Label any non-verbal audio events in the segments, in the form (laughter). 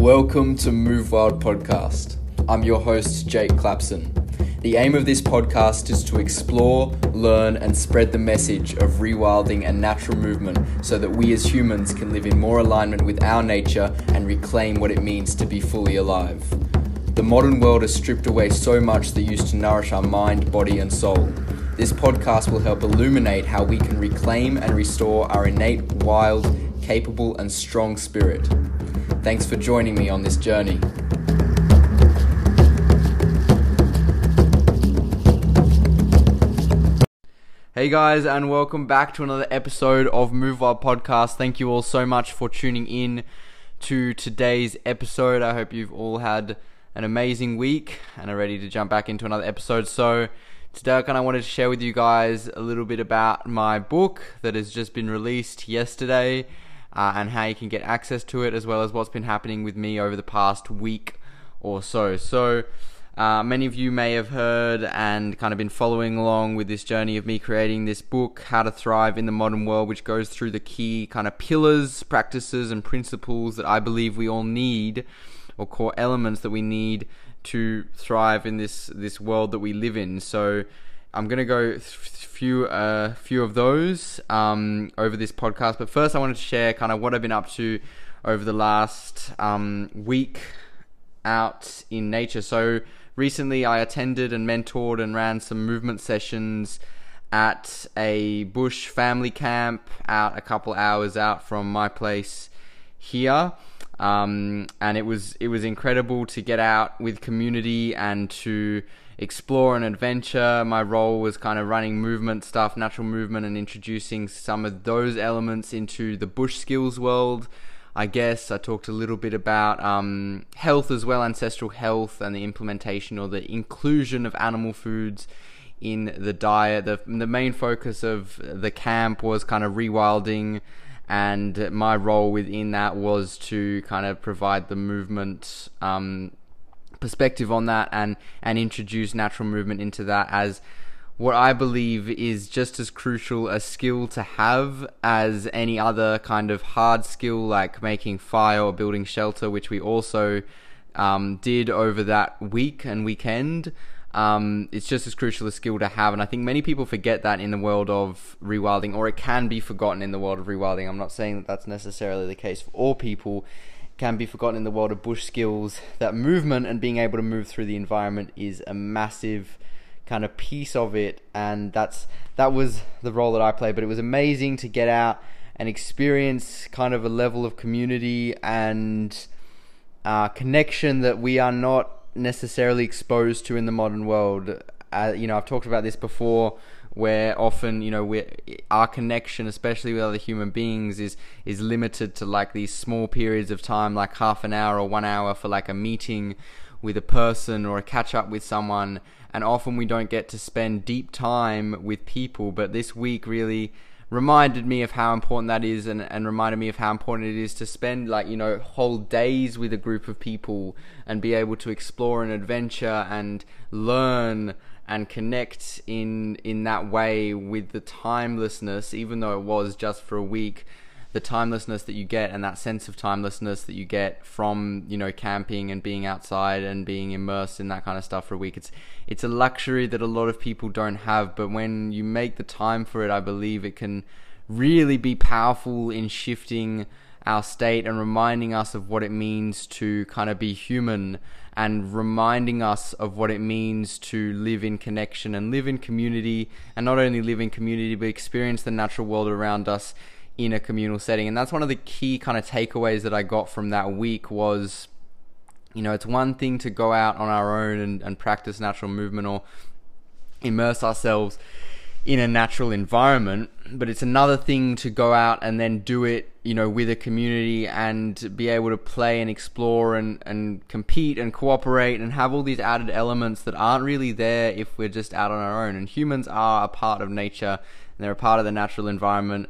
Welcome to Move Wild Podcast. I'm your host, Jake Clapson. The aim of this podcast is to explore, learn, and spread the message of rewilding and natural movement so that we as humans can live in more alignment with our nature and reclaim what it means to be fully alive. The modern world has stripped away so much that used to nourish our mind, body, and soul. This podcast will help illuminate how we can reclaim and restore our innate, wild, capable, and strong spirit. Thanks for joining me on this journey. Hey guys, and welcome back to another episode of Move Wild Podcast. Thank you all so much for tuning in to today's episode. I hope you've all had an amazing week and are ready to jump back into another episode. So, today I kind of wanted to share with you guys a little bit about my book that has just been released yesterday uh, and how you can get access to it, as well as what's been happening with me over the past week or so. So, uh, many of you may have heard and kind of been following along with this journey of me creating this book, How to Thrive in the Modern World, which goes through the key kind of pillars, practices, and principles that I believe we all need, or core elements that we need to thrive in this this world that we live in. So I'm gonna go few uh, few of those um, over this podcast, but first I wanted to share kind of what I've been up to over the last um, week out in nature. So recently I attended and mentored and ran some movement sessions at a bush family camp out a couple hours out from my place here. Um, and it was it was incredible to get out with community and to explore and adventure. My role was kind of running movement stuff, natural movement, and introducing some of those elements into the bush skills world. I guess I talked a little bit about um, health as well, ancestral health, and the implementation or the inclusion of animal foods in the diet. The, the main focus of the camp was kind of rewilding, and my role within that was to kind of provide the movement um, perspective on that and, and introduce natural movement into that as what I believe is just as crucial a skill to have as any other kind of hard skill like making fire or building shelter, which we also um, did over that week and weekend. Um, it's just as crucial a skill to have, and I think many people forget that in the world of rewilding, or it can be forgotten in the world of rewilding. I'm not saying that that's necessarily the case for all people. Can be forgotten in the world of bush skills. That movement and being able to move through the environment is a massive kind of piece of it, and that's that was the role that I played. But it was amazing to get out and experience kind of a level of community and uh, connection that we are not necessarily exposed to in the modern world. Uh, you know, I've talked about this before where often you know we our connection especially with other human beings is is limited to like these small periods of time like half an hour or 1 hour for like a meeting with a person or a catch up with someone and often we don't get to spend deep time with people. But this week really reminded me of how important that is and, and reminded me of how important it is to spend like you know whole days with a group of people and be able to explore an adventure and learn and connect in in that way with the timelessness even though it was just for a week the timelessness that you get and that sense of timelessness that you get from you know camping and being outside and being immersed in that kind of stuff for a week. It's it's a luxury that a lot of people don't have but when you make the time for it i believe it can really be powerful in shifting our state and reminding us of what it means to kind of be human and reminding us of what it means to live in connection and live in community and not only live in community but experience the natural world around us in a communal setting. And that's one of the key kind of takeaways that I got from that week was, you know, it's one thing to go out on our own and, and practice natural movement or immerse ourselves in a natural environment, but it's another thing to go out and then do it, you know, with a community and be able to play and explore and, and compete and cooperate and have all these added elements that aren't really there if we're just out on our own. And humans are a part of nature and they're a part of the natural environment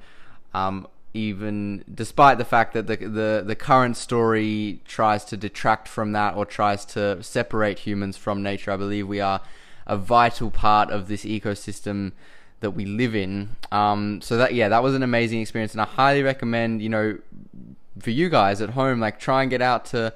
um, even despite the fact that the, the the current story tries to detract from that or tries to separate humans from nature, I believe we are a vital part of this ecosystem that we live in. Um, so that yeah, that was an amazing experience, and I highly recommend you know for you guys at home, like try and get out to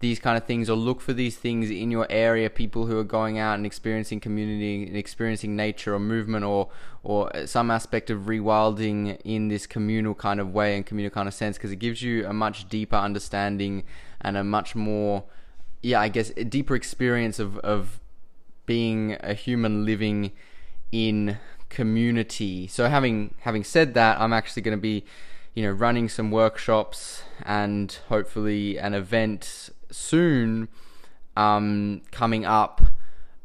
these kind of things or look for these things in your area people who are going out and experiencing community and experiencing nature or movement or or some aspect of rewilding in this communal kind of way and communal kind of sense because it gives you a much deeper understanding and a much more yeah i guess a deeper experience of of being a human living in community so having having said that i'm actually going to be you know running some workshops and hopefully an event soon um, coming up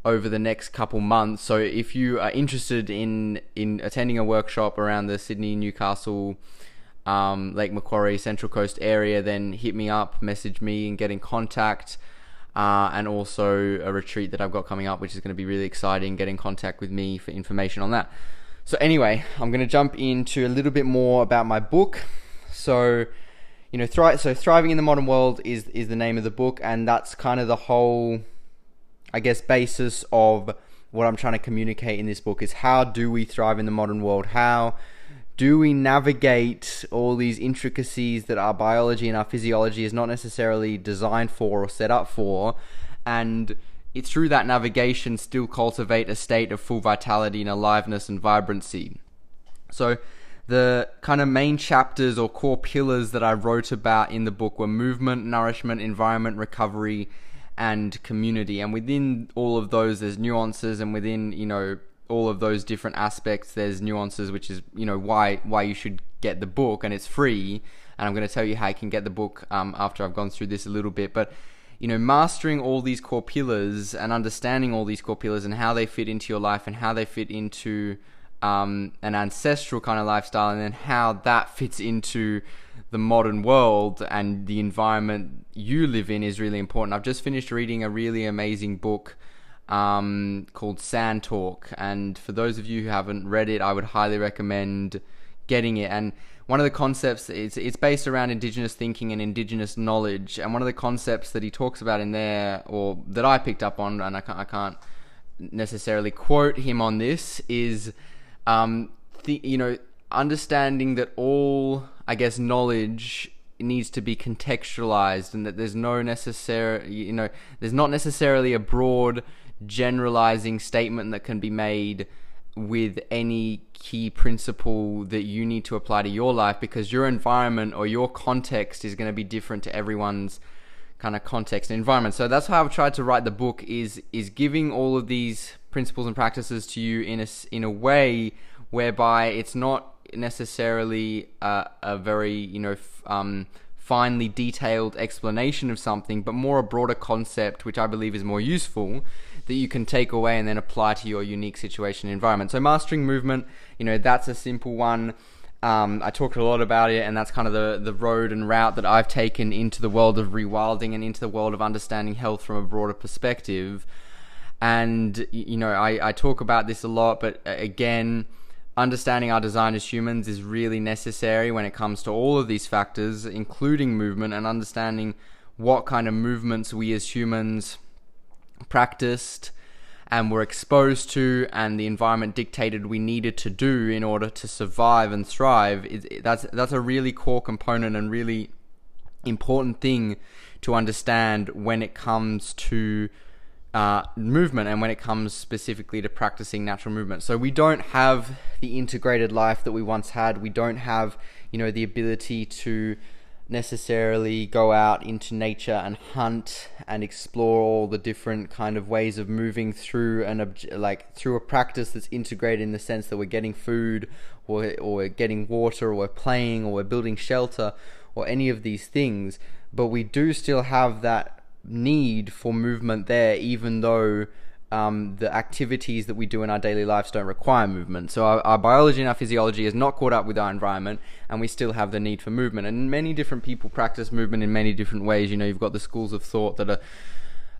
over the next couple months. So if you are interested in in attending a workshop around the Sydney, Newcastle, um, Lake Macquarie, Central Coast area, then hit me up, message me, and get in contact. Uh, and also a retreat that I've got coming up, which is going to be really exciting. Get in contact with me for information on that. So anyway, I'm going to jump into a little bit more about my book. So you know, thri- so thriving in the modern world is is the name of the book, and that's kind of the whole, I guess, basis of what I'm trying to communicate in this book is how do we thrive in the modern world? How do we navigate all these intricacies that our biology and our physiology is not necessarily designed for or set up for, and it's through that navigation still cultivate a state of full vitality and aliveness and vibrancy. So the kind of main chapters or core pillars that I wrote about in the book were movement, nourishment, environment, recovery, and community. And within all of those, there's nuances, and within you know all of those different aspects, there's nuances, which is you know why why you should get the book, and it's free. And I'm going to tell you how you can get the book um, after I've gone through this a little bit, but you know, mastering all these core pillars and understanding all these core pillars and how they fit into your life and how they fit into um, an ancestral kind of lifestyle, and then how that fits into the modern world and the environment you live in is really important. I've just finished reading a really amazing book um, called Sand Talk, and for those of you who haven't read it, I would highly recommend getting it. And one of the concepts it's it's based around indigenous thinking and indigenous knowledge, and one of the concepts that he talks about in there, or that I picked up on, and I can't, I can't necessarily quote him on this, is um, the, you know, understanding that all, I guess, knowledge needs to be contextualized and that there's no necessary, you know, there's not necessarily a broad generalizing statement that can be made with any key principle that you need to apply to your life because your environment or your context is going to be different to everyone's kind of context and environment. So that's how I've tried to write the book is is giving all of these principles and practices to you in a in a way whereby it's not necessarily a, a very you know f- um, finely detailed explanation of something, but more a broader concept, which I believe is more useful that you can take away and then apply to your unique situation and environment. So mastering movement, you know, that's a simple one. Um, I talked a lot about it, and that's kind of the, the road and route that I've taken into the world of rewilding and into the world of understanding health from a broader perspective. And, you know, I, I talk about this a lot, but again, understanding our design as humans is really necessary when it comes to all of these factors, including movement, and understanding what kind of movements we as humans practiced and were exposed to and the environment dictated we needed to do in order to survive and thrive it, that's that's a really core component and really important thing to understand when it comes to uh, movement and when it comes specifically to practicing natural movement. So we don't have the integrated life that we once had. We don't have, you know, the ability to necessarily go out into nature and hunt and explore all the different kind of ways of moving through an like through a practice that's integrated in the sense that we're getting food or or we're getting water or we're playing or we're building shelter or any of these things. But we do still have that need for movement there even though um, the activities that we do in our daily lives don't require movement. So our, our, biology and our physiology is not caught up with our environment, and we still have the need for movement. And many different people practice movement in many different ways. You know, you've got the schools of thought that are.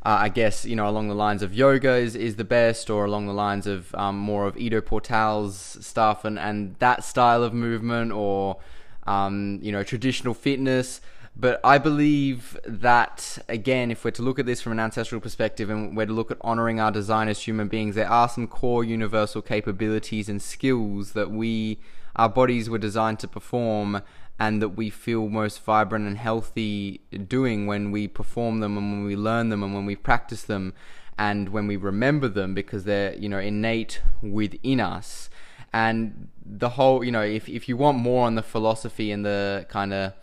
Uh, I guess you know along the lines of yoga is, is the best, or along the lines of um, more of Ido Portal's stuff and, and that style of movement, or um, you know traditional fitness. But I believe that, again, if we're to look at this from an ancestral perspective and we're to look at honoring our design as human beings, there are some core universal capabilities and skills that we, our bodies were designed to perform and that we feel most vibrant and healthy doing when we perform them and when we learn them and when we practice them and when we remember them because they're you know innate within us. And the whole you know if if you want more on the philosophy and the kind of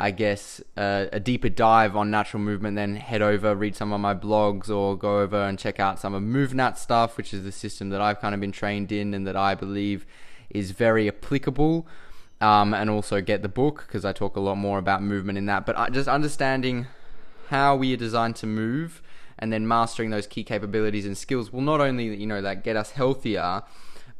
I guess uh, a deeper dive on natural movement, then head over, read some of my blogs, or go over and check out some of MovNat stuff, which is the system that I've kind of been trained in and that I believe is very applicable. Um, and also get the book because I talk a lot more about movement in that. But just understanding how we are designed to move and then mastering those key capabilities and skills will not only you know that get us healthier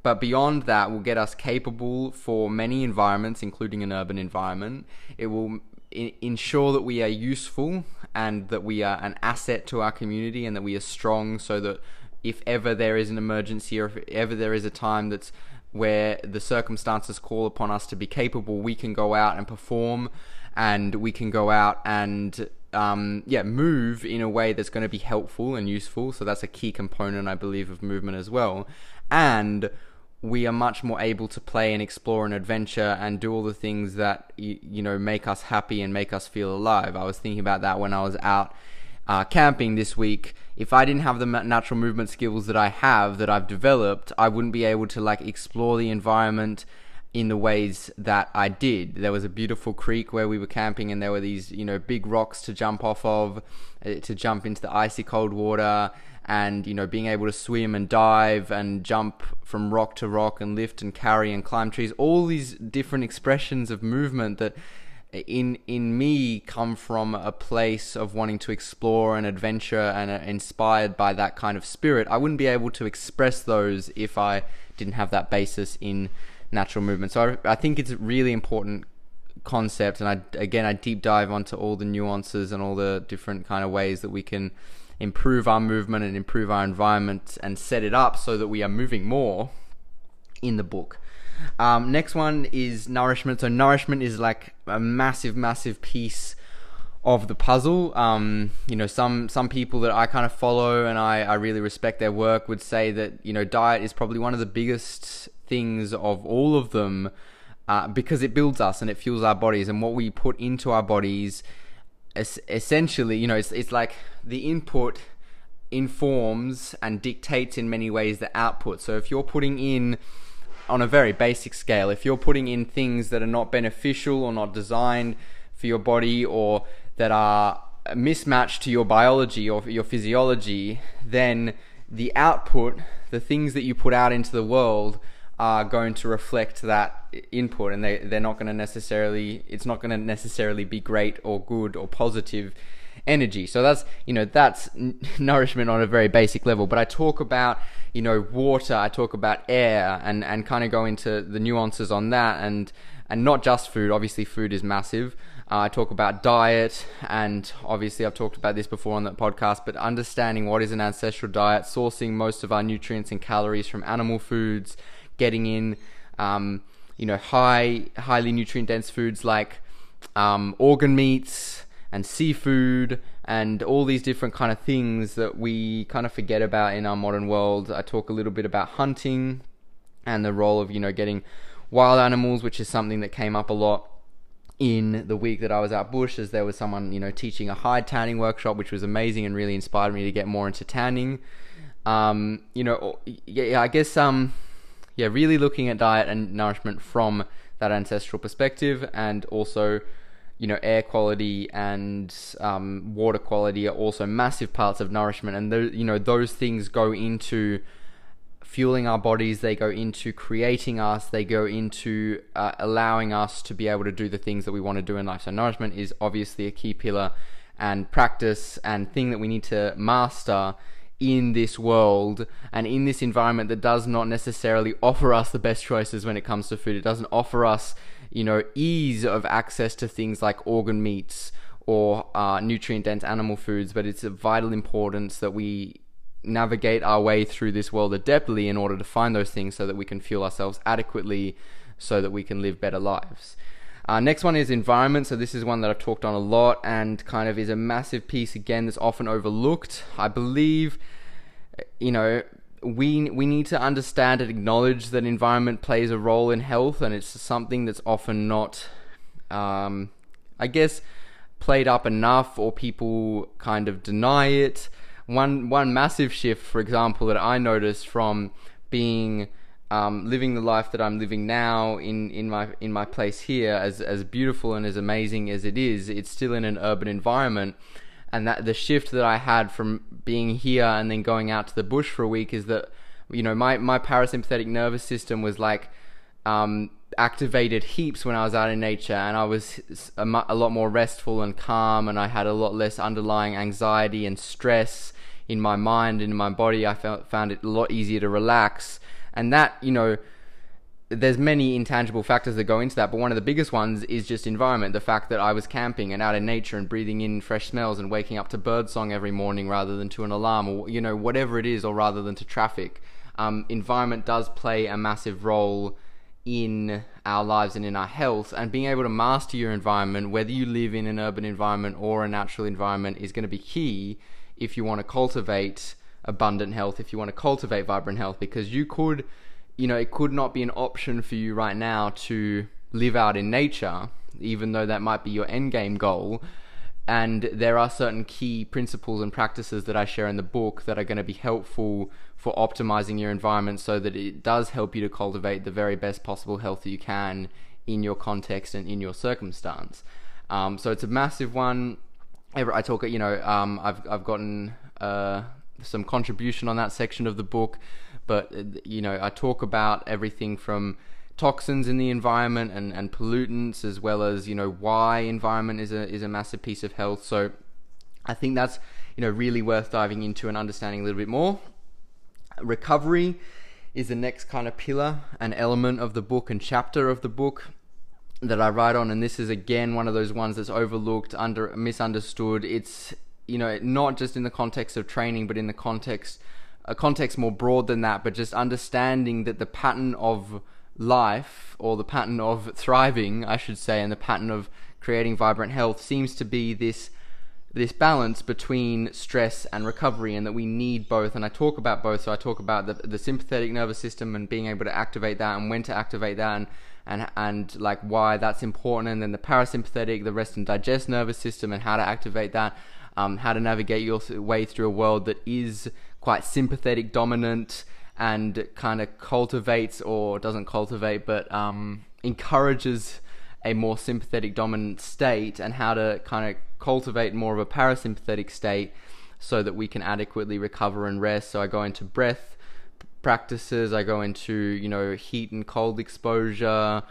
but beyond that will get us capable for many environments including an urban environment it will Ensure that we are useful and that we are an asset to our community and that we are strong so that if ever there is an emergency or if ever there is a time that's where the circumstances call upon us to be capable, we can go out and perform and we can go out and um, yeah, move in a way that's going to be helpful and useful. So that's a key component, I believe, of movement as well. And we are much more able to play and explore and adventure and do all the things that you, know make us happy and make us feel alive. I was thinking about that when I was out uh, camping this week. If I didn't have the natural movement skills that I have that I've developed, I wouldn't be able to like explore the environment in the ways that I did. There was a beautiful creek where we were camping, and there were these, you know, big rocks to jump off of, uh, to jump into the icy cold water, and you know, being able to swim and dive and jump from rock to rock and lift and carry and climb trees. All these different expressions of movement that in in me come from a place of wanting to explore and adventure and uh, inspired by that kind of spirit. I wouldn't be able to express those if I didn't have that basis in natural movement. So I, I think it's a really important concept, and I again I deep dive onto all the nuances and all the different kind of ways that we can improve our movement and improve our environment and set it up so that we are moving more in the book. Um, next one is nourishment. So nourishment is like a massive, massive piece of the puzzle. Um, you know, some some people that I kind of follow and I, I really respect their work would say that you know diet is probably one of the biggest things of all of them uh, because it builds us and it fuels our bodies and what we put into our bodies es- essentially you know it's, it's like the input informs and dictates in many ways the output. So if you're putting in on a very basic scale if you're putting in things that are not beneficial or not designed for your body or that are mismatched to your biology or your physiology then the output the things that you put out into the world are going to reflect that input and they, they're not going to necessarily it's not going to necessarily be great or good or positive energy. So that's you know that's (laughs) nourishment on a very basic level. But i talk about you know water i talk about air and and kind of go into the nuances on that and and not just food. Obviously food is massive. Uh, I talk about diet, and obviously, I've talked about this before on the podcast, but understanding what is an ancestral diet, sourcing most of our nutrients and calories from animal foods, getting in, um, you know, high, highly nutrient dense foods like um, organ meats and seafood and all these different kind of things that we kind of forget about in our modern world. I talk a little bit about hunting and the role of, you know, getting wild animals, which is something that came up a lot in the week that I was out bush, as there was someone, you know, teaching a hide tanning workshop, which was amazing and really inspired me to get more into tanning. Um, you know, yeah, I guess um, yeah, really looking at diet and nourishment from that ancestral perspective, and also, you know, air quality and um, water quality are also massive parts of nourishment, and the, you know those things go into fueling our bodies, they go into creating us, they go into uh, allowing us to be able to do the things that we want to do in life. So nourishment is obviously a key pillar and practice and thing that we need to master in this world and in this environment that does not necessarily offer us the best choices when it comes to food. It doesn't offer us, you know, ease of access to things like organ meats or uh, nutrient dense animal foods, but it's of vital importance that we navigate our way through this world adeptly in order to find those things so that we can fuel ourselves adequately so that we can live better lives. Uh, next one is environment. So this is one that I've talked on a lot and kind of is a massive piece again that's often overlooked. I believe, you know, we we need to understand and acknowledge that environment plays a role in health, and it's something that's often not um, I guess, played up enough, or people kind of deny it. One one massive shift, for example, that I noticed from being um, living the life that I'm living now in, in my in my place here, as as beautiful and as amazing as it is, it's still in an urban environment, and that the shift that I had from being here and then going out to the bush for a week is that you know my my parasympathetic nervous system was like um, activated heaps when I was out in nature, and I was a, a lot more restful and calm, and I had a lot less underlying anxiety and stress in my mind and in my body. I felt, found it a lot easier to relax and that you know there's many intangible factors that go into that, but one of the biggest ones is just environment. The fact that I was camping and out in nature and breathing in fresh smells and waking up to birdsong every morning rather than to an alarm or you know whatever it is, or rather than to traffic. Um, environment does play a massive role in our lives and in our health. And being able to master your environment, whether you live in an urban environment or a natural environment, is going to be key if you want to cultivate abundant health, if you want to cultivate vibrant health, because you could, you know, it could not be an option for you right now to live out in nature, even though that might be your end game goal. And there are certain key principles and practices that I share in the book that are going to be helpful for optimizing your environment so that it does help you to cultivate the very best possible health that you can in your context and in your circumstance. Um, so it's a massive one. I talk, you know, um, I've I've gotten uh, some contribution on that section of the book. But uh, you know, I talk about everything from toxins in the environment and, and pollutants, as well as you know why environment is a is a massive piece of health. So I think that's you know really worth diving into and understanding a little bit more. Recovery is the next kind of pillar and element of the book and chapter of the book that I write on, and this is again one of those ones that's overlooked, under misunderstood. It's you know, not just in the context of training, but in the context, a context more broad than that, but just understanding that the pattern of life or the pattern of thriving, I should say, and the pattern of creating vibrant health seems to be this this balance between stress and recovery and that we need both. And I talk about both. So I talk about the, the sympathetic nervous system and being able to activate that and when to activate that and and and like why that's important and then the parasympathetic the rest and digest nervous system and how to activate that um, how to navigate your way through a world that is quite sympathetic dominant and kind of cultivates or doesn't cultivate but um, encourages a more sympathetic dominant state and how to kind of cultivate more of a parasympathetic state so that we can adequately recover and rest. So i go into breath practices i go into you know heat and cold exposure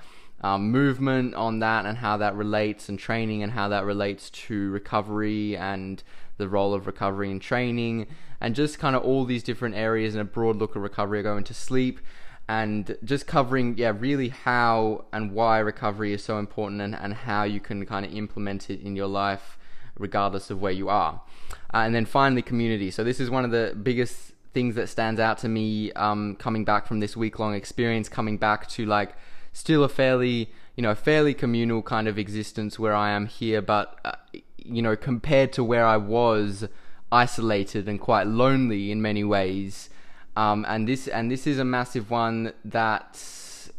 um, movement on that and how that relates and training and how that relates to recovery and the role of recovery and training and just kind of all these different areas and a broad look at recovery. I go into sleep and just covering, yeah, really how and why recovery is so important and, and how you can kind of implement it in your life regardless of where you are. Uh, and then finally, community. So this is one of the biggest things that stands out to me um, coming back from this week long experience, coming back to like still a fairly you know fairly communal kind of existence where I am here, but uh, you know compared to where I was isolated and quite lonely in many ways. Um, and this and this is a massive one that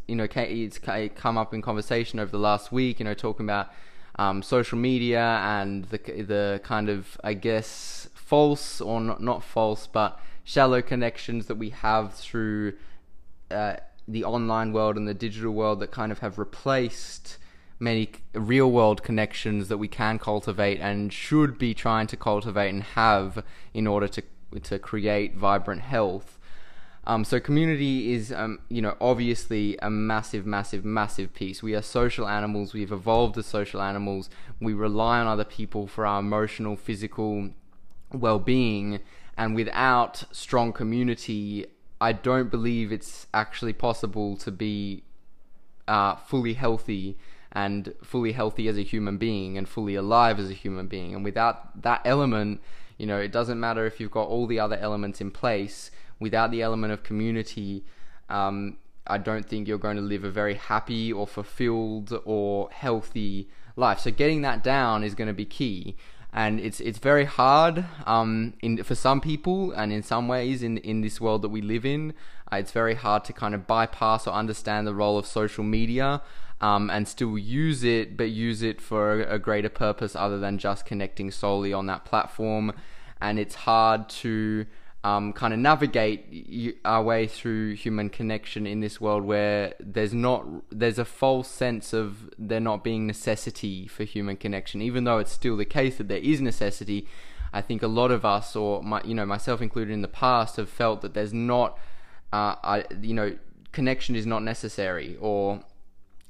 you know it's come up in conversation over the last week. You know, talking about um, social media and the the kind of I guess false or not not false, but shallow connections that we have through uh, the online world and the digital world that kind of have replaced many real world connections that we can cultivate and should be trying to cultivate and have in order to to create vibrant health. Um, so community is, um, you know, obviously a massive, massive, massive piece. We are social animals. We've evolved as social animals. We rely on other people for our emotional, physical well-being, and without strong community, I don't believe it's actually possible to be uh, fully healthy and fully healthy as a human being and fully alive as a human being. And without that element, you know, it doesn't matter if you've got all the other elements in place. Without the element of community, um, I don't think you're going to live a very happy or fulfilled or healthy life. So getting that down is going to be key and it's it's very hard um, in for some people and in some ways in in this world that we live in uh, it's very hard to kind of bypass or understand the role of social media um, and still use it, but use it for a greater purpose other than just connecting solely on that platform. And it's hard to um, kind of navigate our way through human connection in this world where there's not there's a false sense of there not being necessity for human connection, even though it's still the case that there is necessity. I think a lot of us, or my, you know myself included in the past, have felt that there's not, uh, I, you know, connection is not necessary, or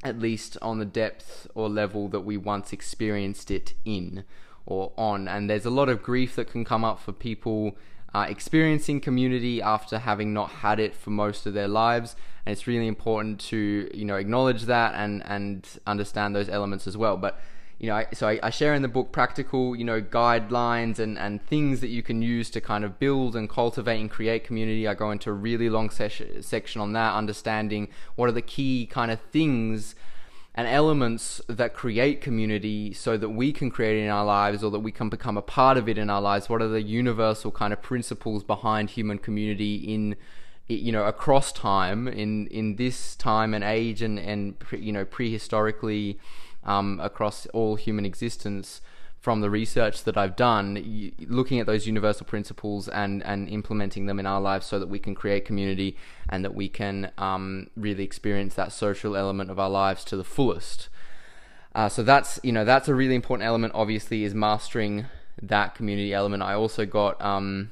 at least on the depth or level that we once experienced it in or on. And there's a lot of grief that can come up for people uh, experiencing community after having not had it for most of their lives. And it's really important to you know acknowledge that and and understand those elements as well. But you know, so I, I, share in the book practical, you know, guidelines and, and things that you can use to kind of build and cultivate and create community. I go into a really long section on that, understanding what are the key kind of things and elements that create community so that we can create it in our lives or that we can become a part of it in our lives. What are the universal kind of principles behind human community in you know across time in in this time and age and and you know prehistorically um, across all human existence from the research that I've done, looking at those universal principles and, and implementing them in our lives so that we can create community and that we can um, really experience that social element of our lives to the fullest. Uh, so that's you know that's a really important element. Obviously, is mastering that community element. I also got um,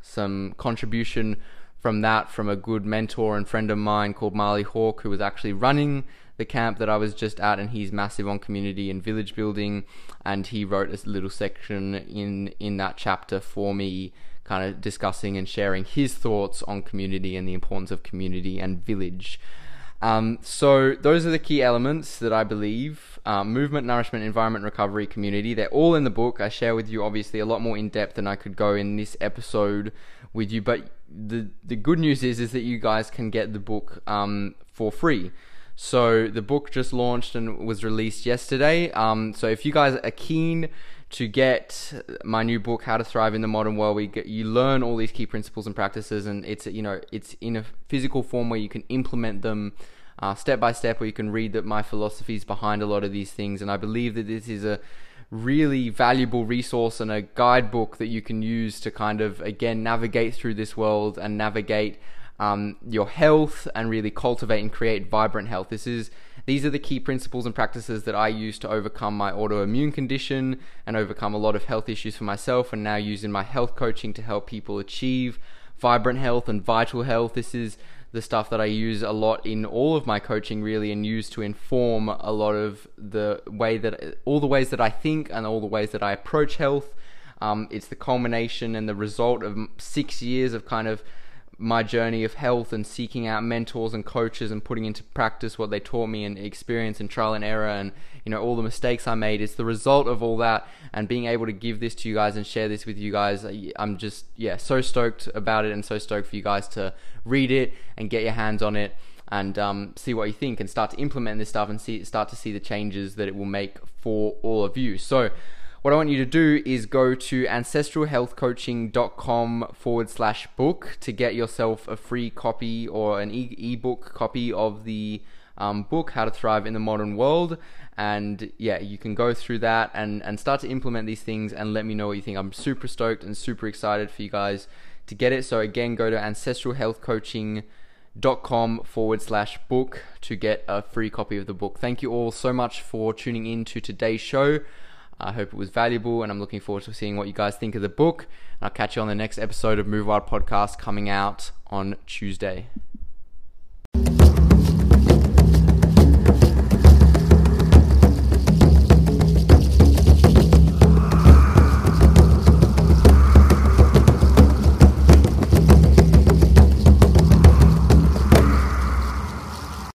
some contribution from that from a good mentor and friend of mine called Marley Hawk, who was actually running the camp that I was just at, and he's massive on community and village building, and he wrote a little section in in that chapter for me, kind of discussing and sharing his thoughts on community and the importance of community and village. Um, so those are the key elements that I believe: um, movement, nourishment, environment, recovery, community. They're all in the book. I share with you, obviously, a lot more in depth than I could go in this episode with you. But the the good news is is that you guys can get the book um, for free. So the book just launched and was released yesterday. Um, so if you guys are keen to get my new book, How to Thrive in the Modern World, we get, you learn all these key principles and practices, and it's you know it's in a physical form where you can implement them. Uh, step by step, where you can read that my philosophies behind a lot of these things, and I believe that this is a really valuable resource and a guidebook that you can use to kind of again navigate through this world and navigate um, your health and really cultivate and create vibrant health. This is these are the key principles and practices that I use to overcome my autoimmune condition and overcome a lot of health issues for myself and now using my health coaching to help people achieve vibrant health and vital health. This is the stuff that I use a lot in all of my coaching really and use to inform a lot of the way that all the ways that I think and all the ways that I approach health. Um, it's the culmination and the result of six years of kind of my journey of health and seeking out mentors and coaches and putting into practice what they taught me and experience and trial and error and you know all the mistakes I made. It's the result of all that and being able to give this to you guys and share this with you guys. I'm just yeah so stoked about it and so stoked for you guys to read it and get your hands on it and um, see what you think and start to implement this stuff and see start to see the changes that it will make for all of you. So what I want you to do is go to ancestralhealthcoaching.com forward slash book to get yourself a free copy or an e- ebook copy of the um, book, How to Thrive in the Modern World. And yeah, you can go through that and, and start to implement these things and let me know what you think. I'm super stoked and super excited for you guys to get it. So again, go to ancestralhealthcoaching.com forward slash book to get a free copy of the book. Thank you all so much for tuning in to today's show. I hope it was valuable, and I'm looking forward to seeing what you guys think of the book. And I'll catch you on the next episode of Move Wild Podcast coming out on Tuesday.